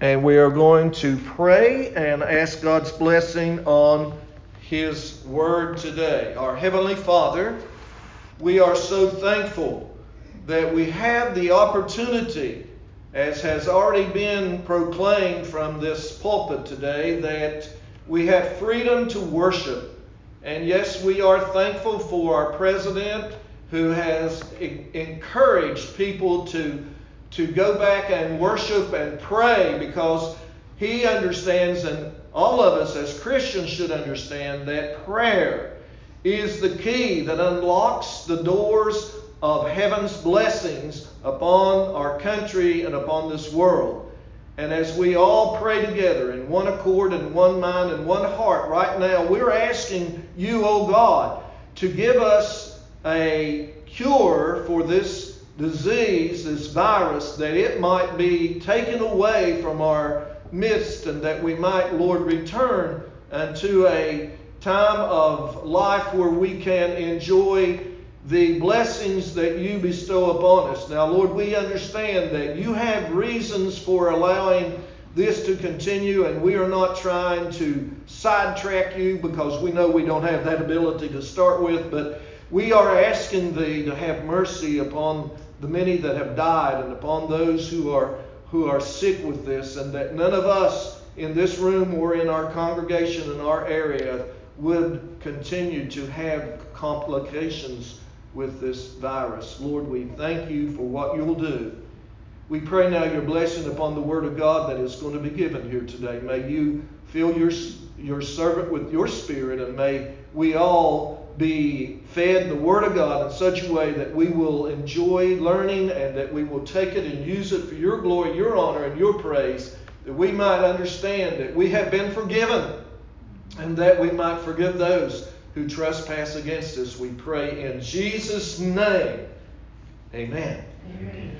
and we are going to pray and ask God's blessing on His Word today. Our Heavenly Father, we are so thankful that we have the opportunity, as has already been proclaimed from this pulpit today, that we have freedom to worship. And yes, we are thankful for our president who has encouraged people to, to go back and worship and pray because he understands, and all of us as Christians should understand, that prayer is the key that unlocks the doors of heaven's blessings upon our country and upon this world. And as we all pray together in one accord and one mind and one heart right now, we're asking you, oh God, to give us a cure for this disease, this virus, that it might be taken away from our midst and that we might, Lord, return unto a time of life where we can enjoy the blessings that you bestow upon us. Now, Lord, we understand that you have reasons for allowing this to continue, and we are not trying to sidetrack you because we know we don't have that ability to start with, but we are asking thee to have mercy upon the many that have died and upon those who are who are sick with this, and that none of us in this room or in our congregation in our area would continue to have complications with this virus. Lord, we thank you for what you'll do. We pray now your blessing upon the word of God that is going to be given here today. May you fill your, your servant with your spirit, and may we all be fed the word of God in such a way that we will enjoy learning and that we will take it and use it for your glory, your honor, and your praise, that we might understand that we have been forgiven and that we might forgive those who trespass against us. We pray in Jesus' name. Amen. Amen.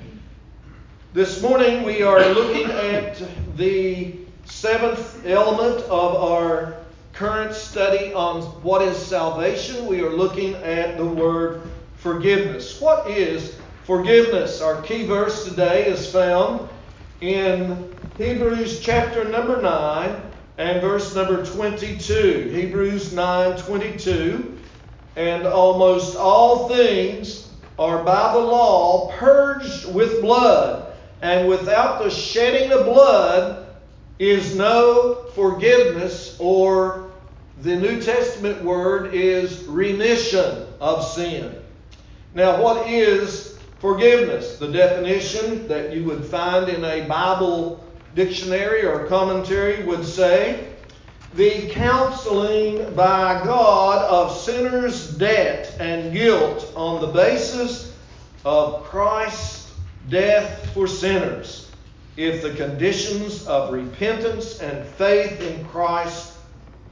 This morning we are looking at the seventh element of our current study on what is salvation. We are looking at the word forgiveness. What is forgiveness? Our key verse today is found in Hebrews chapter number 9 and verse number 22. Hebrews 9 22. And almost all things are by the law purged with blood, and without the shedding of blood is no forgiveness, or the New Testament word is remission of sin. Now, what is forgiveness? The definition that you would find in a Bible dictionary or commentary would say the counseling by God of sinners' debt and guilt on the basis of Christ's death for sinners, if the conditions of repentance and faith in Christ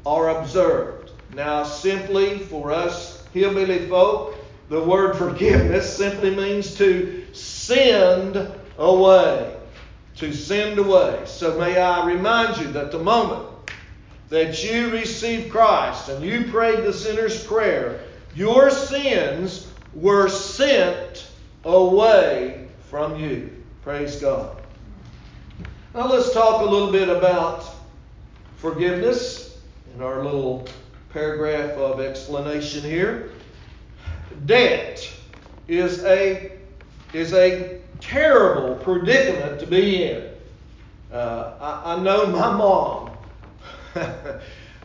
are observed. Now, simply for us hillbilly folk, the word forgiveness simply means to send away to send away. So may I remind you that the moment that you received Christ and you prayed the sinner's prayer, your sins were sent away from you. Praise God. Now let's talk a little bit about forgiveness in our little paragraph of explanation here. Debt is a is a terrible predicament to be in. Uh, I, I know my mom.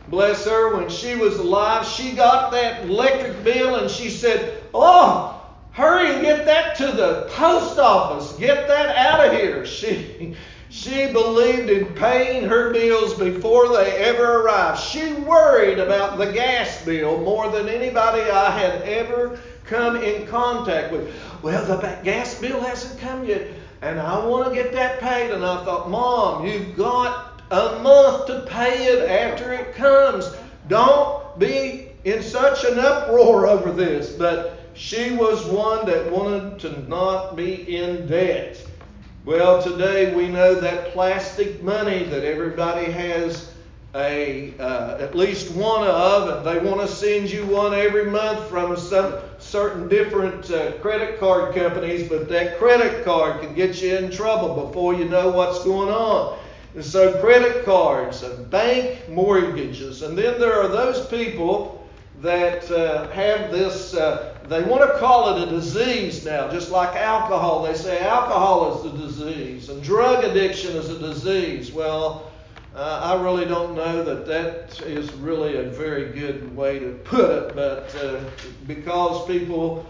Bless her, when she was alive, she got that electric bill and she said, Oh, hurry and get that to the post office. Get that out of here. She, she believed in paying her bills before they ever arrived. She worried about the gas bill more than anybody I had ever come in contact with. Well, the gas bill hasn't come yet, and I want to get that paid. And I thought, Mom, you've got a month to pay it after it comes. Don't be in such an uproar over this. But she was one that wanted to not be in debt. Well, today we know that plastic money that everybody has a uh, at least one of, and they want to send you one every month from some certain different uh, credit card companies, but that credit card can get you in trouble before you know what's going on. And so credit cards and bank mortgages. And then there are those people that uh, have this, uh, they want to call it a disease now, just like alcohol. They say alcohol is a disease and drug addiction is a disease. Well, uh, I really don't know that that is really a very good way to put it, but uh, because people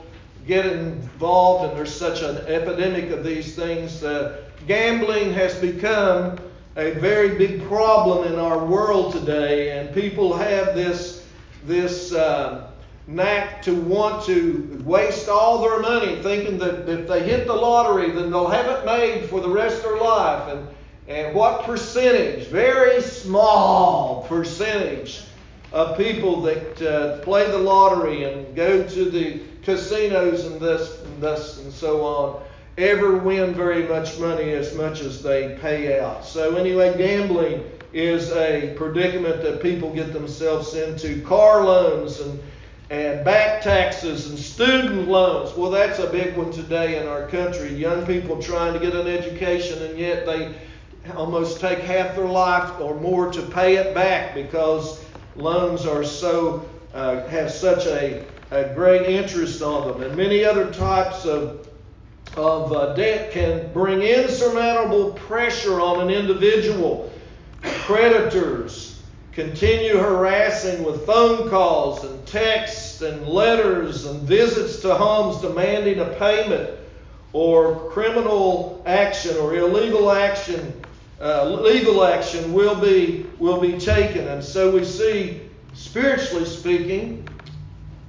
get involved and there's such an epidemic of these things, uh, gambling has become a very big problem in our world today, and people have this this uh, knack to want to waste all their money, thinking that if they hit the lottery, then they'll have it made for the rest of their life. And and what percentage? Very small percentage of people that uh, play the lottery and go to the casinos and this and this and so on ever win very much money as much as they pay out. So, anyway, gambling is a predicament that people get themselves into. Car loans and, and back taxes and student loans. Well, that's a big one today in our country. Young people trying to get an education, and yet they almost take half their life or more to pay it back because loans are so uh, have such a, a great interest on them, and many other types of of uh, debt can bring insurmountable pressure on an individual. Creditors continue harassing with phone calls and texts and letters and visits to homes demanding a payment or criminal action or illegal action uh, legal action will be will be taken and so we see spiritually speaking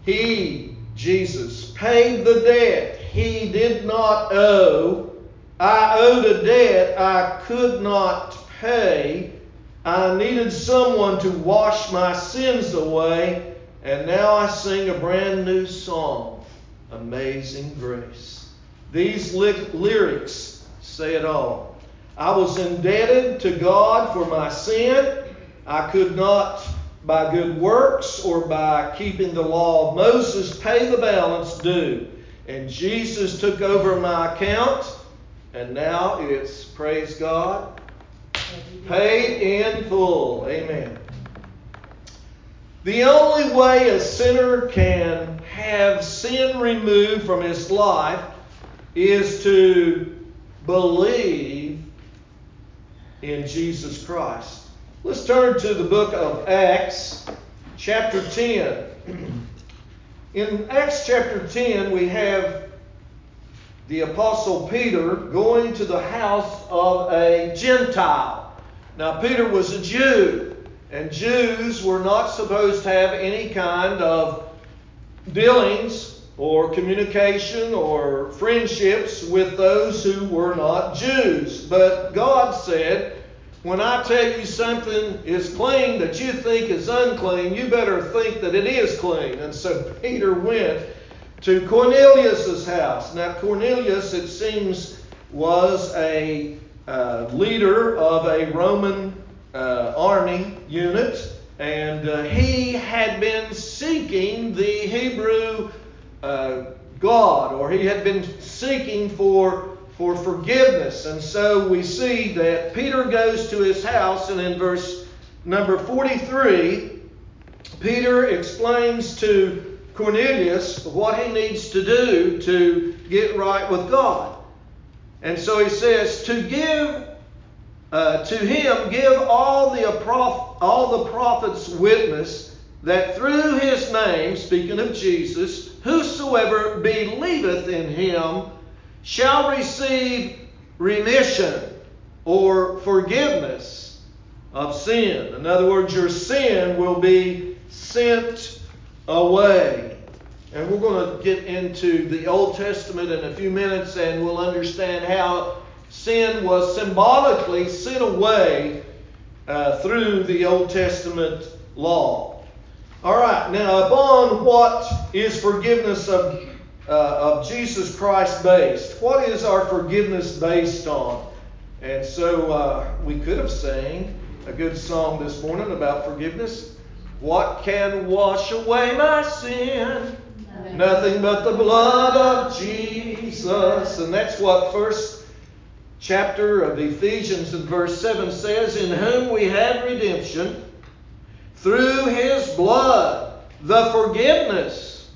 he Jesus paid the debt he did not owe. I owed a debt I could not pay. I needed someone to wash my sins away, and now I sing a brand new song, Amazing Grace. These li- lyrics say it all. I was indebted to God for my sin. I could not, by good works or by keeping the law of Moses, pay the balance due. And Jesus took over my account, and now it's, praise God, paid in full. Amen. The only way a sinner can have sin removed from his life is to believe in Jesus Christ. Let's turn to the book of Acts, chapter 10. In Acts chapter 10, we have the Apostle Peter going to the house of a Gentile. Now, Peter was a Jew, and Jews were not supposed to have any kind of dealings or communication or friendships with those who were not Jews. But God said, when I tell you something is clean that you think is unclean, you better think that it is clean. And so Peter went to Cornelius's house. Now Cornelius, it seems, was a uh, leader of a Roman uh, army unit, and uh, he had been seeking the Hebrew uh, God, or he had been seeking for for forgiveness. And so we see that Peter goes to his house, and in verse number 43, Peter explains to Cornelius what he needs to do to get right with God. And so he says, to give uh, to him give all the all the prophets witness that through his name, speaking of Jesus, whosoever believeth in him shall receive remission or forgiveness of sin. In other words, your sin will be sent away. And we're going to get into the Old Testament in a few minutes and we'll understand how sin was symbolically sent away uh, through the Old Testament law. All right, now upon what is forgiveness of uh, of Jesus Christ based. What is our forgiveness based on? And so uh, we could have sang a good song this morning about forgiveness. What can wash away my sin? Nothing, Nothing but the blood of Jesus. And that's what First chapter of Ephesians in verse 7 says, In whom we have redemption through his blood, the forgiveness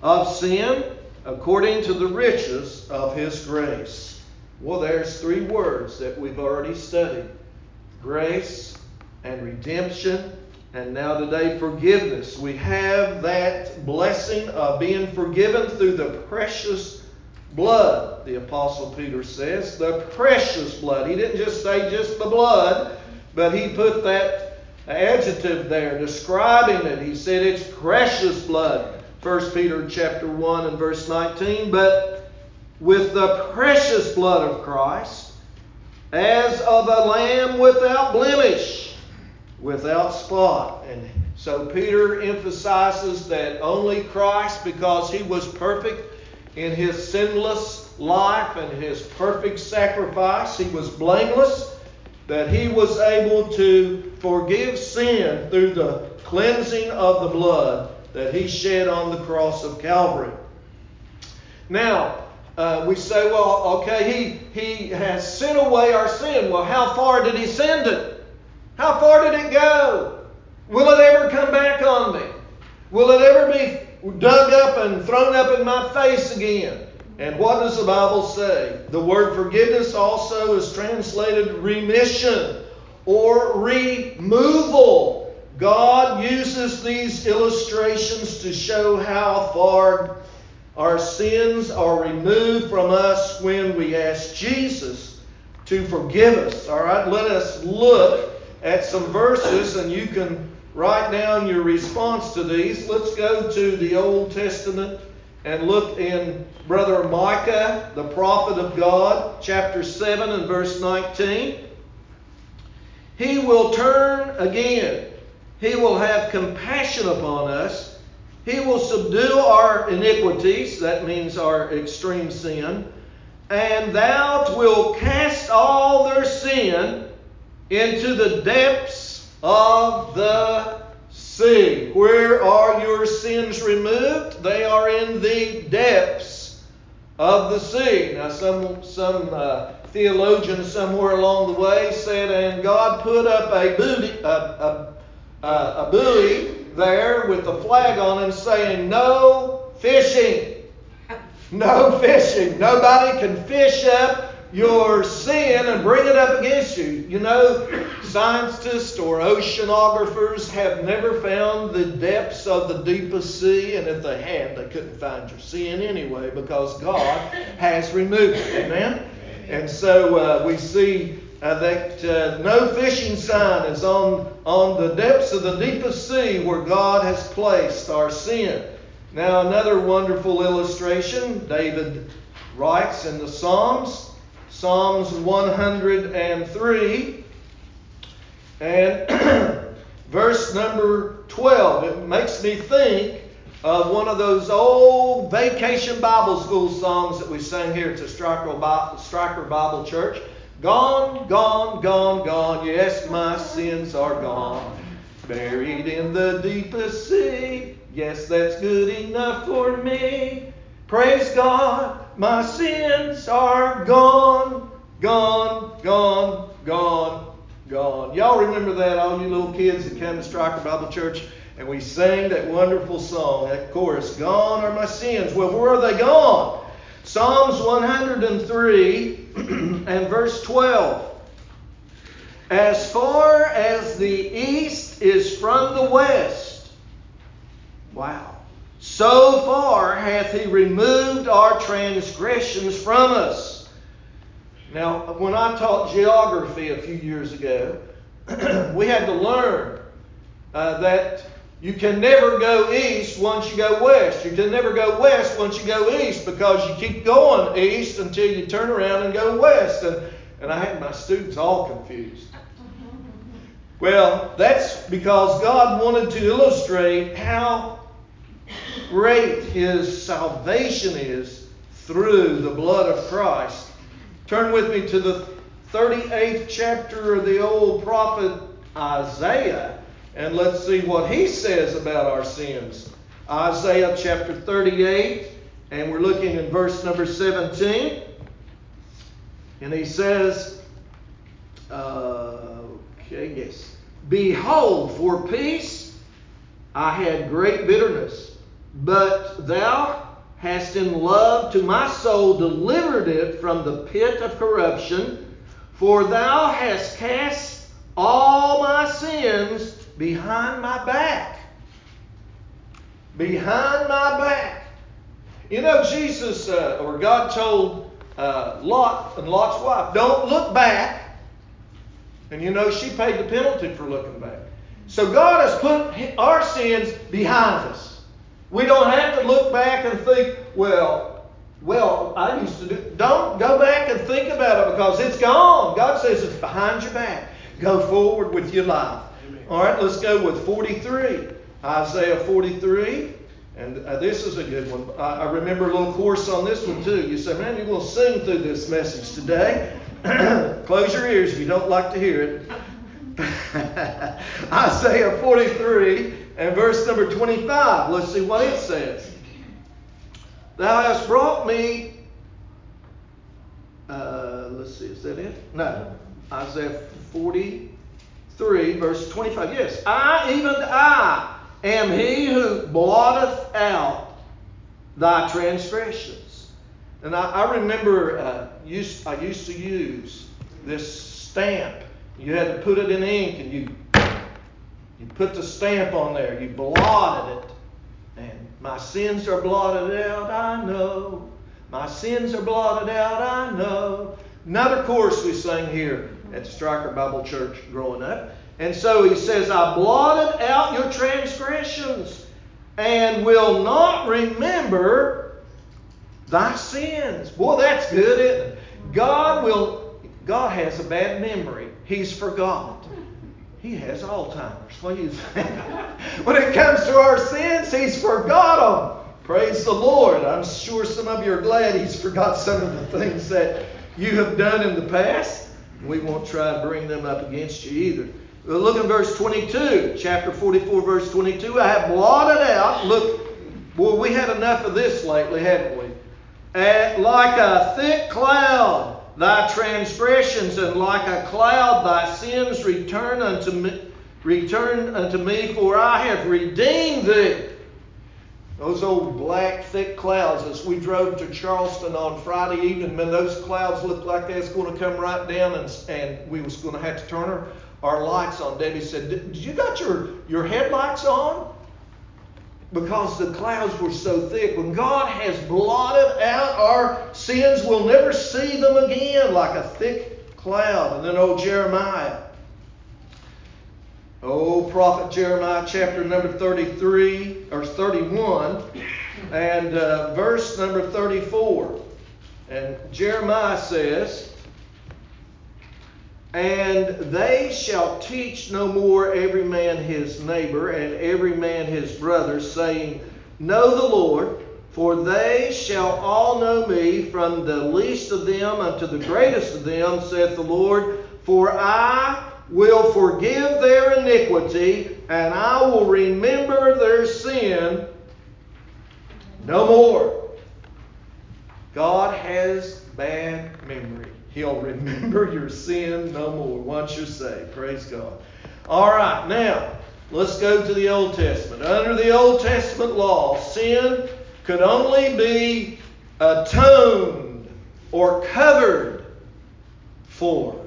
of sin according to the riches of his grace. Well, there's three words that we've already studied grace and redemption, and now today forgiveness. We have that blessing of being forgiven through the precious blood, the Apostle Peter says. The precious blood. He didn't just say just the blood, but he put that adjective there describing it. He said it's precious blood. 1 Peter chapter 1 and verse 19. But with the precious blood of Christ, as of a lamb without blemish, without spot. And so Peter emphasizes that only Christ, because he was perfect in his sinless life and his perfect sacrifice, he was blameless, that he was able to forgive sin through the cleansing of the blood that he shed on the cross of Calvary. Now, uh, we say, well, okay, he, he has sent away our sin. Well, how far did he send it? How far did it go? Will it ever come back on me? Will it ever be dug up and thrown up in my face again? And what does the Bible say? The word forgiveness also is translated remission or removal. God uses these illustrations to show how far our sins are removed from us when we ask Jesus to forgive us. All right, let us look at some verses and you can write down your response to these. Let's go to the Old Testament and look in Brother Micah, the prophet of God, chapter 7 and verse 19. He will turn again. He will have compassion upon us. He will subdue our iniquities, that means our extreme sin, and thou wilt cast all their sin into the depths of the sea. Where are your sins removed? They are in the depths of the sea. Now, some some uh, theologian somewhere along the way said, and God put up a, a, a, a, a buoy there with the flag on it saying, no fishing. No fishing. Nobody can fish up your sin and bring it up against you. You know, scientists or oceanographers have never found the depths of the deepest sea, and if they had, they couldn't find your sin anyway because God has removed it. Amen? And so uh, we see uh, that uh, no fishing sign is on, on the depths of the deepest sea where God has placed our sin. Now, another wonderful illustration, David writes in the Psalms, Psalms 103 and verse number 12. It makes me think of one of those old vacation Bible school songs that we sang here at the Stryker Bible, Bible Church. Gone, gone, gone, gone. Yes, my sins are gone. Buried in the deepest sea. Yes, that's good enough for me. Praise God, my sins are gone, gone, gone, gone, gone. Y'all remember that, all you little kids that come to Stryker Bible Church? And we sang that wonderful song, that chorus, Gone are my sins. Well, where are they gone? Psalms 103 and verse 12. As far as the east is from the west, wow, so far hath he removed our transgressions from us. Now, when I taught geography a few years ago, we had to learn uh, that you can never go east once you go west. You can never go west once you go east because you keep going east until you turn around and go west. And, and I had my students all confused. Well, that's because God wanted to illustrate how great His salvation is through the blood of Christ. Turn with me to the 38th chapter of the old prophet Isaiah. And let's see what he says about our sins. Isaiah chapter 38, and we're looking in verse number 17. And he says, uh, okay, yes. Behold, for peace I had great bitterness, but thou hast in love to my soul delivered it from the pit of corruption, for thou hast cast all my sins behind my back. Behind my back. You know, Jesus uh, or God told uh, Lot and Lot's wife, don't look back. And you know, she paid the penalty for looking back. So God has put our sins behind us. We don't have to look back and think, well, well, I used to do. Don't go back and think about it because it's gone. God says it's behind your back. Go forward with your life. Amen. All right, let's go with 43. Isaiah 43. And uh, this is a good one. I, I, remember a little course on this one too. You say, man, you're going to sing through this message today. Close your ears if you don't like to hear it. Isaiah 43 and verse number 25. Let's see what it says. Thou hast brought me. Uh, let's see, is that it? No. Isaiah 43, verse 25. Yes, I, even I, am he who blotteth out thy transgressions. And I, I remember uh, used, I used to use this stamp. You had to put it in ink and you you put the stamp on there, you blotted it. And my sins are blotted out, I know. My sins are blotted out, I know. Another chorus we sang here at Stryker Bible Church growing up. And so he says, I blotted out your transgressions and will not remember thy sins. Boy, that's good? God will God has a bad memory. He's forgotten. He has Alzheimer's. Think? when it comes to our sins, he's forgot them. Praise the Lord. I'm sure some of you are glad he's forgot some of the things that you have done in the past. We won't try to bring them up against you either. Look in verse 22, chapter 44, verse 22. I have blotted out. Look, boy, we had enough of this lately, haven't we? like a thick cloud, thy transgressions, and like a cloud, thy sins return unto me. Return unto me, for I have redeemed thee. Those old black, thick clouds as we drove to Charleston on Friday evening, man, those clouds looked like they was going to come right down and, and we was going to have to turn our, our lights on. Debbie said, did you got your, your headlights on? Because the clouds were so thick. When God has blotted out our sins, we'll never see them again like a thick cloud. And then old Jeremiah Oh, prophet Jeremiah, chapter number 33, or 31, and uh, verse number 34. And Jeremiah says, And they shall teach no more every man his neighbor and every man his brother, saying, Know the Lord, for they shall all know me, from the least of them unto the greatest of them, saith the Lord. For I will forgive their iniquity, and I will remember their sin no more. God has bad memory. He'll remember your sin no more once you're saved. Praise God. All right, now let's go to the Old Testament. Under the Old Testament law, sin could only be atoned or covered for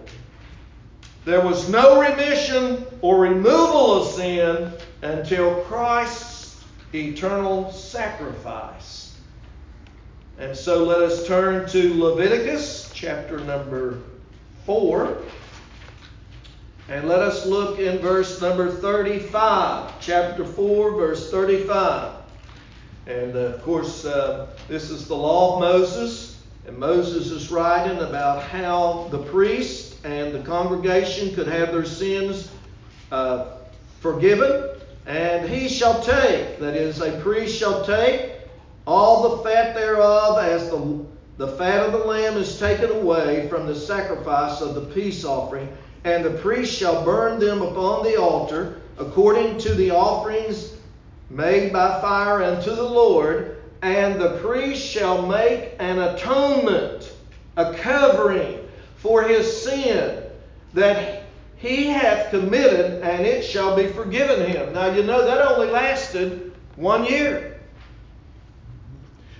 there was no remission or removal of sin until Christ's eternal sacrifice. And so let us turn to Leviticus chapter number 4. And let us look in verse number 35. Chapter 4, verse 35. And uh, of course, uh, this is the law of Moses. And Moses is writing about how the priest and the congregation could have their sins uh, forgiven. And he shall take, that is, a priest shall take all the fat thereof as the, the fat of the lamb is taken away from the sacrifice of the peace offering. And the priest shall burn them upon the altar according to the offerings made by fire unto the Lord. And the priest shall make an atonement, a covering for his sin that he hath committed, and it shall be forgiven him. Now you know that only lasted one year.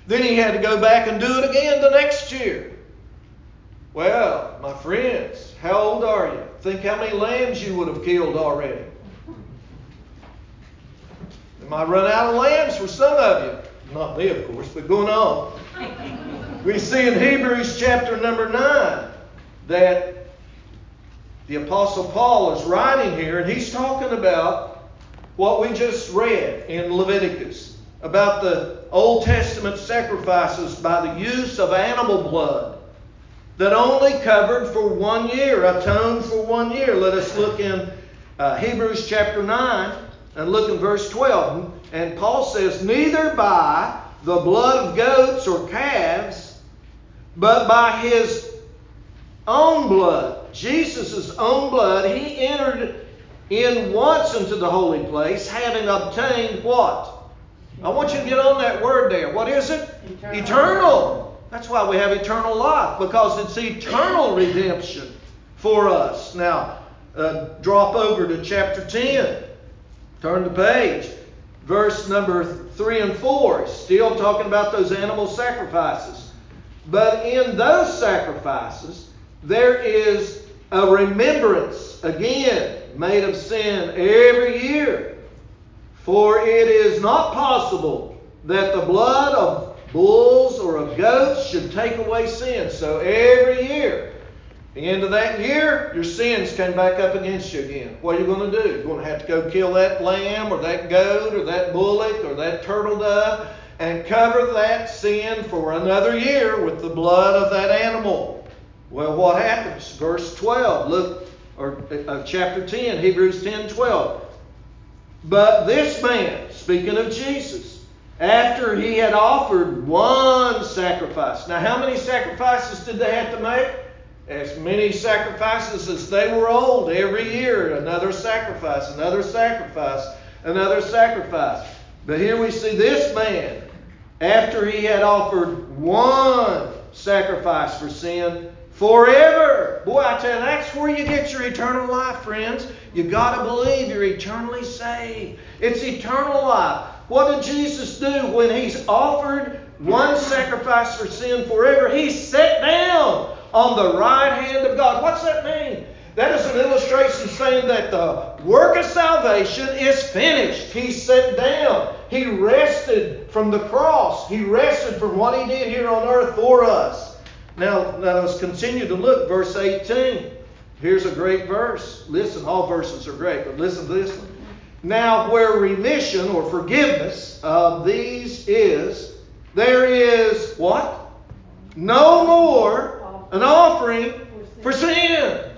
Then he had to go back and do it again the next year. Well, my friends, how old are you? Think how many lambs you would have killed already. They might run out of lambs for some of you. Not me, of course, but going on. we see in Hebrews chapter number 9 that the Apostle Paul is writing here, and he's talking about what we just read in Leviticus about the Old Testament sacrifices by the use of animal blood that only covered for one year, atoned for one year. Let us look in uh, Hebrews chapter 9 and look in verse 12. And Paul says, Neither by the blood of goats or calves, but by his own blood, Jesus' own blood, he entered in once into the holy place, having obtained what? I want you to get on that word there. What is it? Eternal. eternal. That's why we have eternal life, because it's eternal redemption for us. Now, uh, drop over to chapter 10. Turn the page. Verse number 3 and 4. Still talking about those animal sacrifices. But in those sacrifices, there is a remembrance, again, made of sin every year. For it is not possible that the blood of bulls or of goats should take away sin. So every year, the end of that year, your sins came back up against you again. What are you going to do? You're going to have to go kill that lamb or that goat or that bullock or that turtle dove and cover that sin for another year with the blood of that animal. Well, what happens? Verse 12, look, or of chapter 10, Hebrews 10 12. But this man, speaking of Jesus, after he had offered one sacrifice. Now, how many sacrifices did they have to make? As many sacrifices as they were old. Every year, another sacrifice, another sacrifice, another sacrifice. But here we see this man, after he had offered one sacrifice for sin, forever. Boy, I tell you, that's where you get your eternal life, friends. You got to believe you're eternally saved. It's eternal life. What did Jesus do when he's offered one sacrifice for sin forever? He sat down on the right hand of God. What's that mean? That is an illustration saying that the work of salvation is finished. He sat down. He rested from the cross. He rested from what he did here on earth for us. Now, let us continue to look. Verse 18. Here's a great verse. Listen, all verses are great, but listen to this one. Now, where remission or forgiveness of these is, there is what? No more an offering for sin.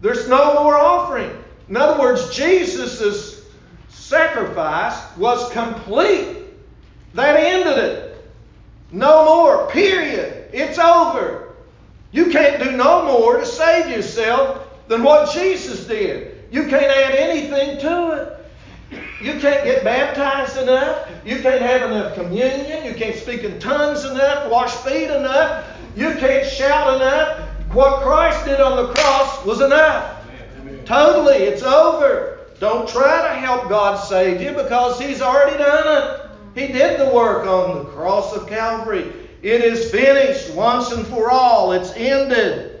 There's no more offering. In other words, Jesus' sacrifice was complete. That ended it. No more. Period. It's over. You can't do no more to save yourself than what Jesus did. You can't add anything to it. You can't get baptized enough. You can't have enough communion. You can't speak in tongues enough, wash feet enough. You can't shout enough. What Christ did on the cross was enough. Amen. Totally, it's over. Don't try to help God save you because He's already done it. He did the work on the cross of Calvary. It is finished once and for all. It's ended.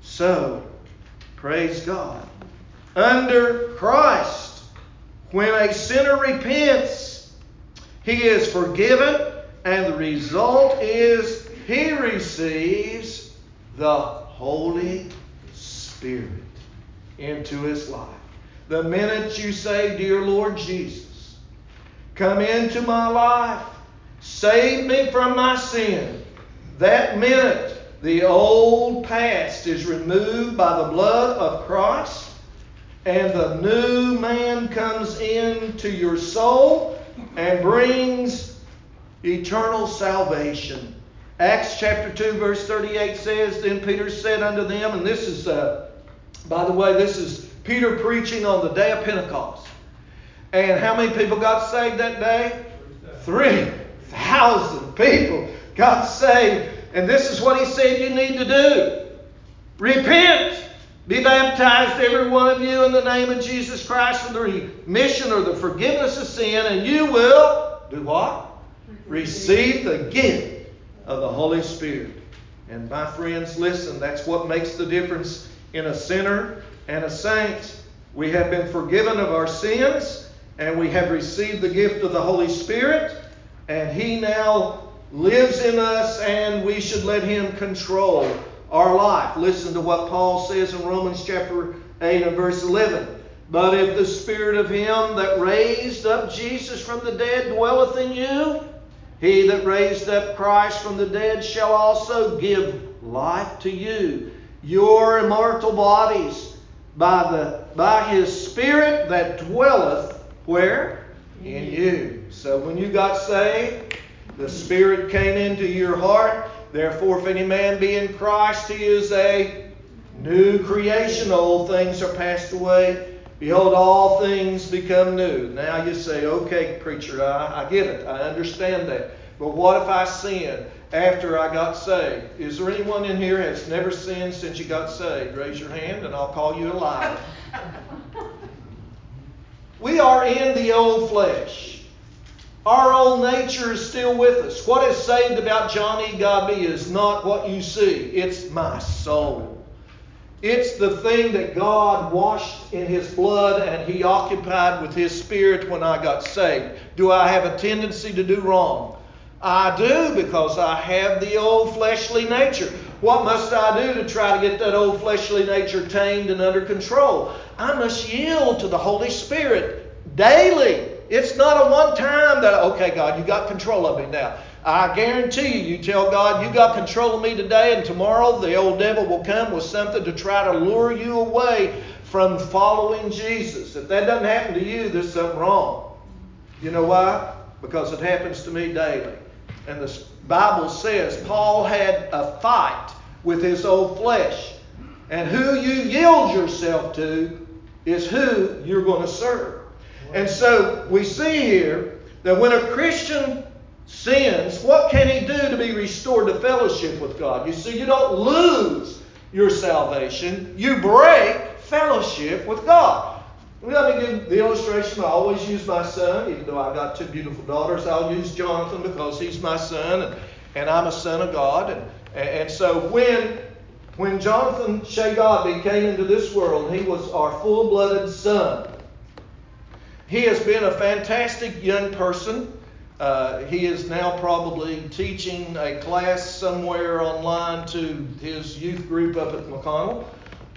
So, praise God. Under Christ, when a sinner repents, he is forgiven, and the result is he receives the Holy Spirit into his life. The minute you say, Dear Lord Jesus, come into my life, Save me from my sin. That minute, the old past is removed by the blood of Christ, and the new man comes into your soul and brings eternal salvation. Acts chapter 2, verse 38 says, Then Peter said unto them, and this is, uh, by the way, this is Peter preaching on the day of Pentecost. And how many people got saved that day? Three thousand people got saved. And this is what he said you need to do. Repent. Be baptized, every one of you, in the name of Jesus Christ for the remission or the forgiveness of sin, and you will do what? Receive the gift of the Holy Spirit. And my friends, listen, that's what makes the difference in a sinner and a saint. We have been forgiven of our sins, and we have received the gift of the Holy Spirit, and He now lives in us, and we should let Him control our life. Listen to what Paul says in Romans chapter 8 and verse 11. But if the Spirit of Him that raised up Jesus from the dead dwelleth in you, he that raised up Christ from the dead shall also give life to you. Your immortal bodies by the by his spirit that dwelleth where? In you. So when you got saved, the Spirit came into your heart. Therefore, if any man be in Christ, he is a new creation. Old things are passed away. Behold, all things become new. Now you say, okay, preacher, I, I get it. I understand that. But what if I sin after I got saved? Is there anyone in here that's never sinned since you got saved? Raise your hand and I'll call you a liar. we are in the old flesh. Our old nature is still with us. What is saved about Johnny Godby is not what you see, it's my soul. It's the thing that God washed in His blood and He occupied with His Spirit when I got saved. Do I have a tendency to do wrong? I do because I have the old fleshly nature. What must I do to try to get that old fleshly nature tamed and under control? I must yield to the Holy Spirit daily. It's not a one time that, okay, God, you got control of me now. I guarantee you, you tell God, you got control of me today, and tomorrow the old devil will come with something to try to lure you away from following Jesus. If that doesn't happen to you, there's something wrong. You know why? Because it happens to me daily. And the Bible says Paul had a fight with his old flesh. And who you yield yourself to is who you're going to serve. And so we see here that when a Christian sins, what can he do to be restored to fellowship with God? You see, you don't lose your salvation, you break fellowship with God. Let me give the illustration. I always use my son, even though I've got two beautiful daughters. I'll use Jonathan because he's my son, and, and I'm a son of God. And, and so when when Jonathan Shagadi came into this world, he was our full-blooded son. He has been a fantastic young person. Uh, he is now probably teaching a class somewhere online to his youth group up at McConnell.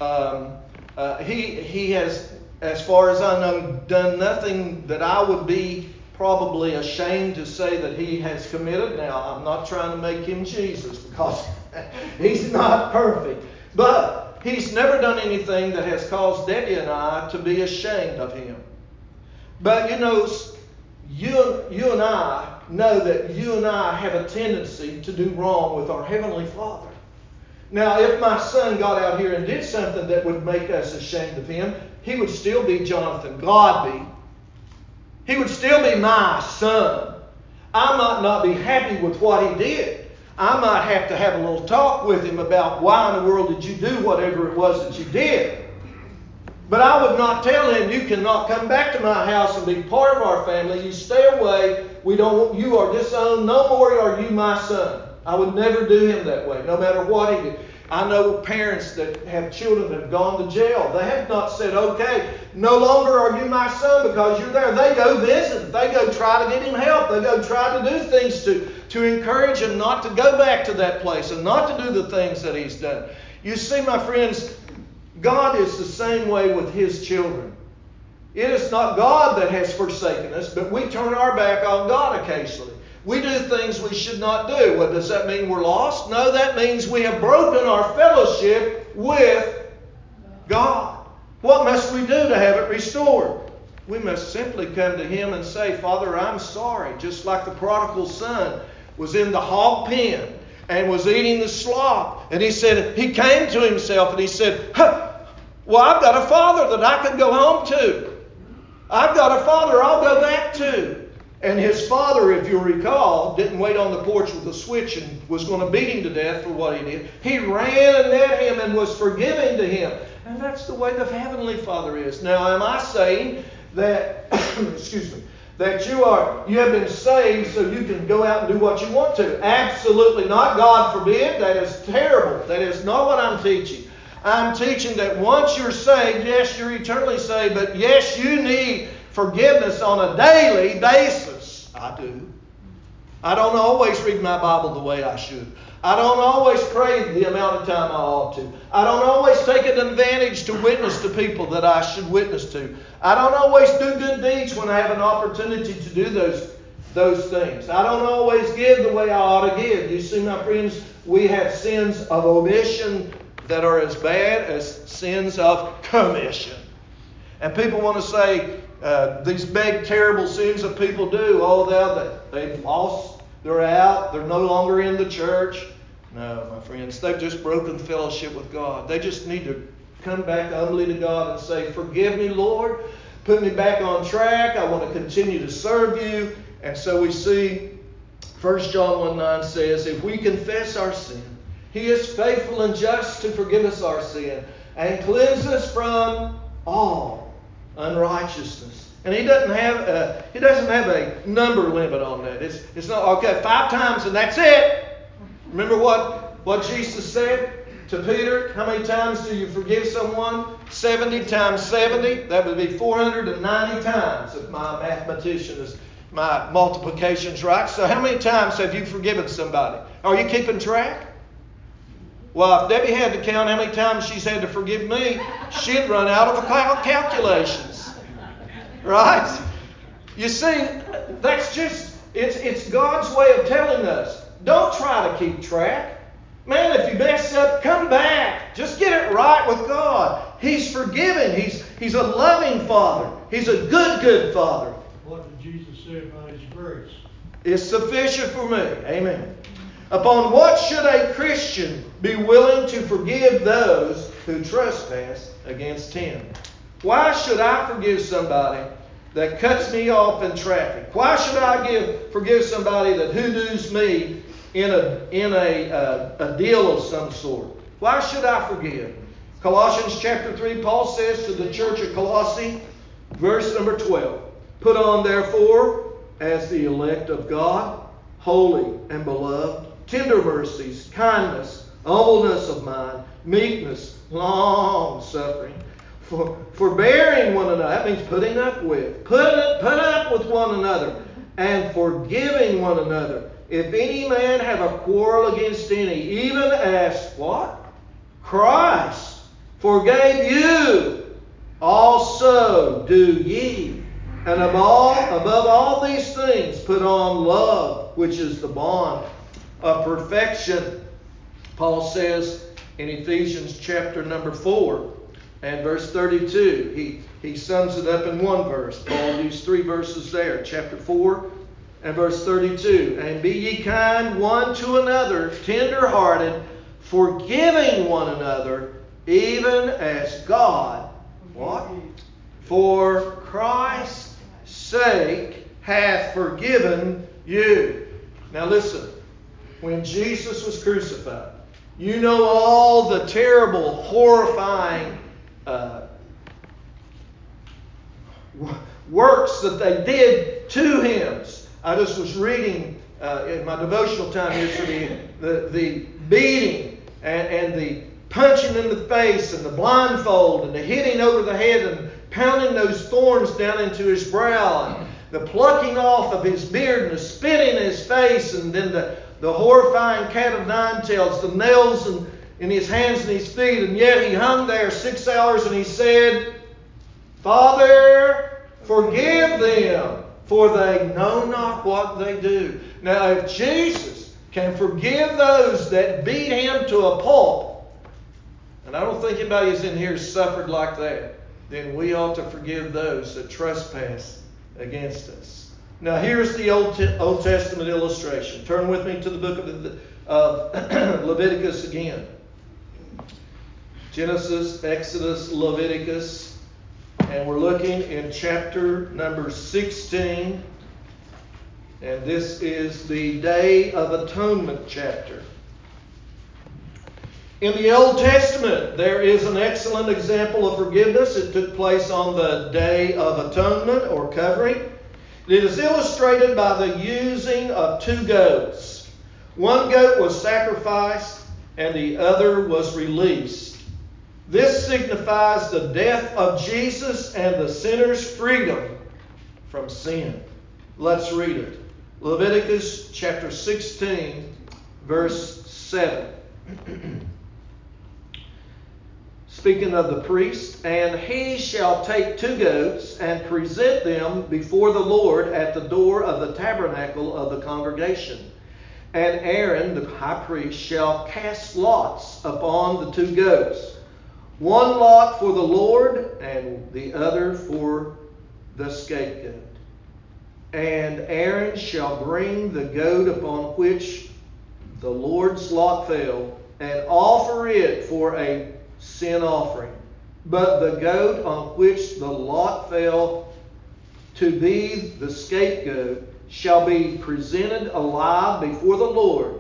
Um, uh, he, he has, as far as I know, done nothing that I would be probably ashamed to say that he has committed. Now, I'm not trying to make him Jesus because he's not perfect. But he's never done anything that has caused Debbie and I to be ashamed of him. But you know, you, you and I know that you and I have a tendency to do wrong with our Heavenly Father. Now, if my son got out here and did something that would make us ashamed of him, he would still be Jonathan Godby. He would still be my son. I might not be happy with what he did. I might have to have a little talk with him about why in the world did you do whatever it was that you did. But I would not tell him, you cannot come back to my house and be part of our family. You stay away. We don't you are disowned. No more are you my son. I would never do him that way, no matter what he did. I know parents that have children that have gone to jail. They have not said, okay, no longer are you my son because you're there. They go visit. They go try to get him help. They go try to do things to, to encourage him not to go back to that place and not to do the things that he's done. You see, my friends, God is the same way with His children. It is not God that has forsaken us, but we turn our back on God occasionally. We do things we should not do. What does that mean? We're lost? No, that means we have broken our fellowship with God. What must we do to have it restored? We must simply come to Him and say, Father, I'm sorry. Just like the prodigal son was in the hog pen and was eating the slop. And he said, he came to himself and he said, huh, Well, I've got a father that I can go home to. I've got a father I'll go back to. And his father, if you recall, didn't wait on the porch with a switch and was going to beat him to death for what he did. He ran and met him and was forgiving to him. And that's the way the Heavenly Father is. Now, am I saying that, excuse me, that you are you have been saved so you can go out and do what you want to? Absolutely not. God forbid. That is terrible. That is not what I'm teaching. I'm teaching that once you're saved, yes, you're eternally saved, but yes, you need forgiveness on a daily basis. I do. I don't always read my Bible the way I should. I don't always pray the amount of time I ought to. I don't always take an advantage to witness to people that I should witness to. I don't always do good deeds when I have an opportunity to do those, those things. I don't always give the way I ought to give. You see, my friends, we have sins of omission that are as bad as sins of commission. And people want to say, uh, these big, terrible sins that people do, oh, they, they've lost, they're out, they're no longer in the church. No, my friends, they've just broken fellowship with God. They just need to come back humbly to God and say, Forgive me, Lord. Put me back on track. I want to continue to serve you. And so we see 1 John 1 9 says, If we confess our sin, He is faithful and just to forgive us our sin and cleanse us from all unrighteousness. And he doesn't have a, he doesn't have a number limit on that. It's, it's not okay five times and that's it. Remember what what Jesus said to Peter? How many times do you forgive someone? 70 times 70. That would be 490 times if my mathematician is my multiplication's right. So how many times have you forgiven somebody? Are you keeping track? Well, if Debbie had to count how many times she's had to forgive me, she'd run out of calculations. Right? You see, that's just, it's, it's God's way of telling us don't try to keep track. Man, if you mess up, come back. Just get it right with God. He's forgiving. He's, he's a loving Father. He's a good, good Father. What did Jesus say about His grace? It's sufficient for me. Amen. Upon what should a Christian be willing to forgive those who trespass against him? Why should I forgive somebody that cuts me off in traffic? Why should I give, forgive somebody that hoodoos me in a, in a, uh, a deal of some sort? Why should I forgive? Colossians chapter 3, Paul says to the church of Colossae, verse number 12, Put on therefore, as the elect of God, holy and beloved, tender mercies, kindness, humbleness of mind, meekness, long suffering, for, forbearing one another. That means putting up with. Put, put up with one another and forgiving one another. If any man have a quarrel against any, even as what? Christ forgave you, also do ye. And above above all these things, put on love, which is the bond of perfection. Paul says in Ephesians chapter number 4 and verse 32, he, he sums it up in one verse. Paul used three verses there. Chapter 4 and verse 32. And be ye kind one to another, tender hearted, forgiving one another, even as God, what? For Christ's sake hath forgiven you. Now listen, when Jesus was crucified. You know all the terrible, horrifying uh, works that they did to him. I just was reading uh, in my devotional time yesterday the, the beating and, and the punching in the face and the blindfold and the hitting over the head and pounding those thorns down into his brow and the plucking off of his beard and the spitting in his face and then the the horrifying cat of nine tails, the nails in, in his hands and his feet, and yet he hung there six hours and he said, Father, forgive them, for they know not what they do. Now, if Jesus can forgive those that beat him to a pulp, and I don't think anybody is in here suffered like that, then we ought to forgive those that trespass against us. Now, here's the Old, Old Testament illustration. Turn with me to the book of, of Leviticus again. Genesis, Exodus, Leviticus, and we're looking in chapter number 16 And this is the Day of Atonement chapter. In the Old Testament, there is an excellent example of forgiveness. It took place on the Day of Atonement or covering. It is illustrated by the using of two goats. One goat was sacrificed and the other was released. This signifies the death of Jesus and the sinner's freedom from sin. Let's read it. Leviticus chapter 16, verse 7. Speaking of the priest, and he shall take two goats and present them before the Lord at the door of the tabernacle of the congregation. And Aaron, the high priest, shall cast lots upon the two goats, one lot for the Lord, and the other for the scapegoat. And Aaron shall bring the goat upon which the Lord's lot fell, and offer it for a sin offering. But the goat on which the lot fell to be the scapegoat shall be presented alive before the Lord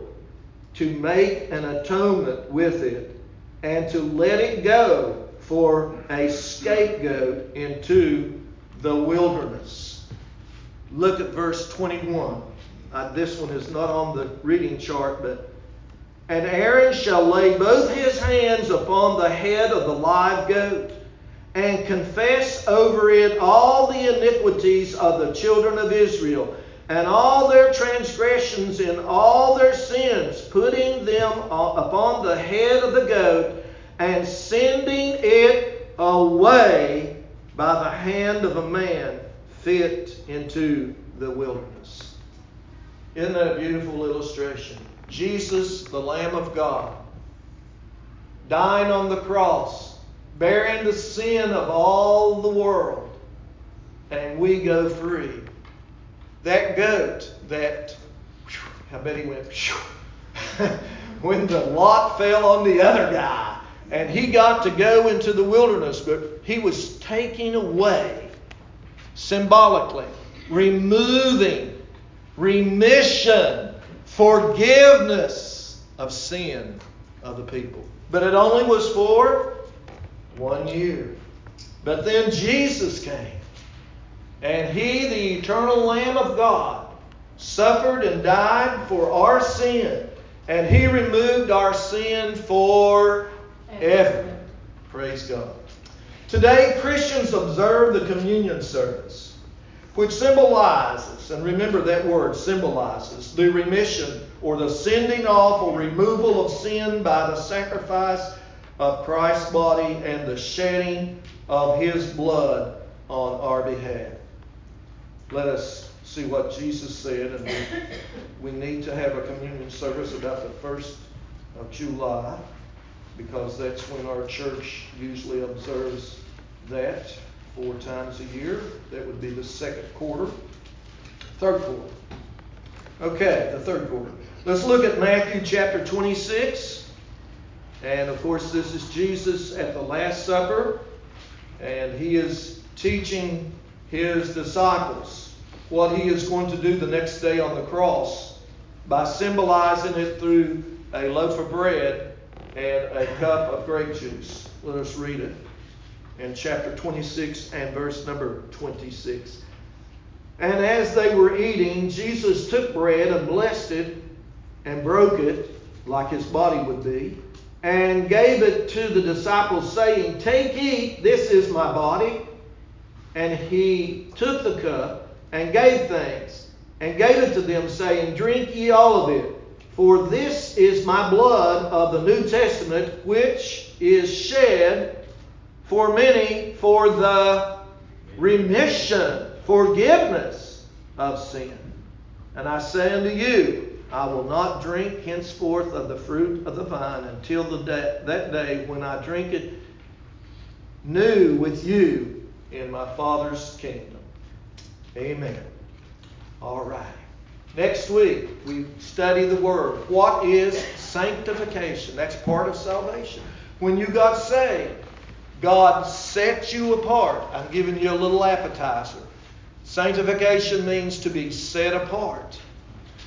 to make an atonement with it and to let it go for a scapegoat into the wilderness. Look at verse 21. Uh, this one is not on the reading chart, but and Aaron shall lay both his hands upon the head of the live goat and confess over it all the iniquities of the children of Israel and all their transgressions and all their sins, putting them upon the head of the goat and sending it away by the hand of a man fit into the wilderness. Isn't that a beautiful illustration? Jesus, the Lamb of God, dying on the cross, bearing the sin of all the world, and we go free that goat that, I bet he went, when the lot fell on the other guy, and he got to go into the wilderness, but he was taking away, symbolically, removing, remission, forgiveness of sin of the people. But it only was for one year. But then Jesus came. And he, the eternal Lamb of God, suffered and died for our sin. And he removed our sin forever. Praise God. Today, Christians observe the communion service, which symbolizes, and remember that word symbolizes, the remission or the sending off or removal of sin by the sacrifice of Christ's body and the shedding of his blood on our behalf. Let us see what Jesus said, and we, we need to have a communion service about the 1st of July because that's when our church usually observes that four times a year. That would be the second quarter, third quarter. Okay, the third quarter. Let's look at Matthew chapter 26. And of course, this is Jesus at the Last Supper, and he is teaching his disciples what he is going to do the next day on the cross by symbolizing it through a loaf of bread and a cup of grape juice. Let us read it in chapter 26 and verse number 26. And as they were eating, Jesus took bread and blessed it and broke it like his body would be and gave it to the disciples, saying, Take, eat, this is my body. And he took the cup and gave thanks and gave it to them, saying, Drink ye all of it, for this is my blood of the New Testament, which is shed for many for the remission, forgiveness of sin. And I say unto you, I will not drink henceforth of the fruit of the vine until the day, that day when I drink it new with you in my Father's kingdom. Amen. All right. Next week, we study the Word. What is sanctification? That's part of salvation. When you got saved, God set you apart. I'm giving you a little appetizer. Sanctification means to be set apart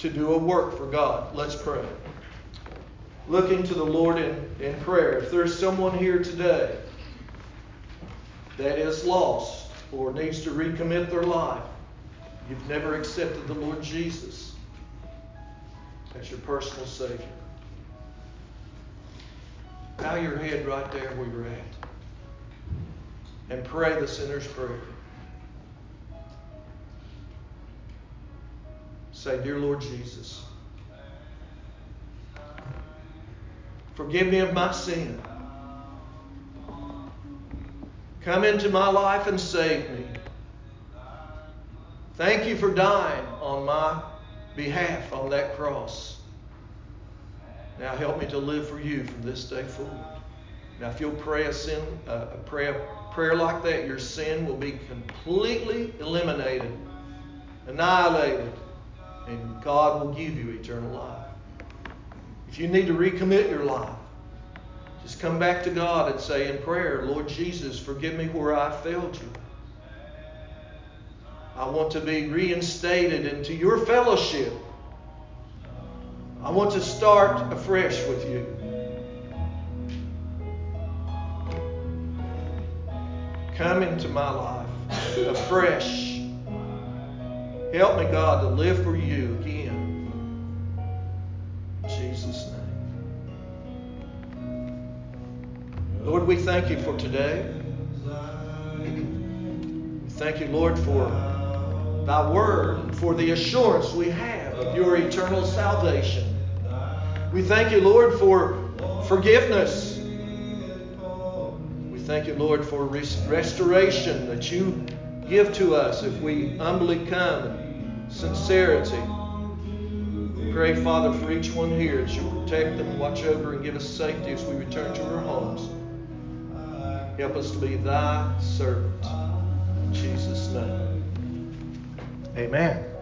to do a work for God. Let's pray. Looking to the Lord in, in prayer. If there's someone here today that is lost or needs to recommit their life, you've never accepted the Lord Jesus as your personal Savior. Bow your head right there where you're at and pray the sinner's prayer. Say, Dear Lord Jesus, forgive me of my sin. Come into my life and save me. Thank you for dying on my behalf on that cross. Now help me to live for you from this day forward. Now, if you'll pray a sin, uh, a prayer, prayer like that, your sin will be completely eliminated, annihilated, and God will give you eternal life. If you need to recommit your life, just come back to God and say in prayer, Lord Jesus, forgive me where I failed you. I want to be reinstated into your fellowship. I want to start afresh with you. Come into my life afresh. Help me, God, to live for you again. In Jesus' name. Lord, we thank you for today. We thank you, Lord, for thy word and for the assurance we have of your eternal salvation. We thank you, Lord, for forgiveness. Thank you, Lord, for restoration that you give to us if we humbly come in sincerity. We pray, Father, for each one here that you protect them, watch over, and give us safety as we return to our homes. Help us to be thy servant. In Jesus' name. Amen.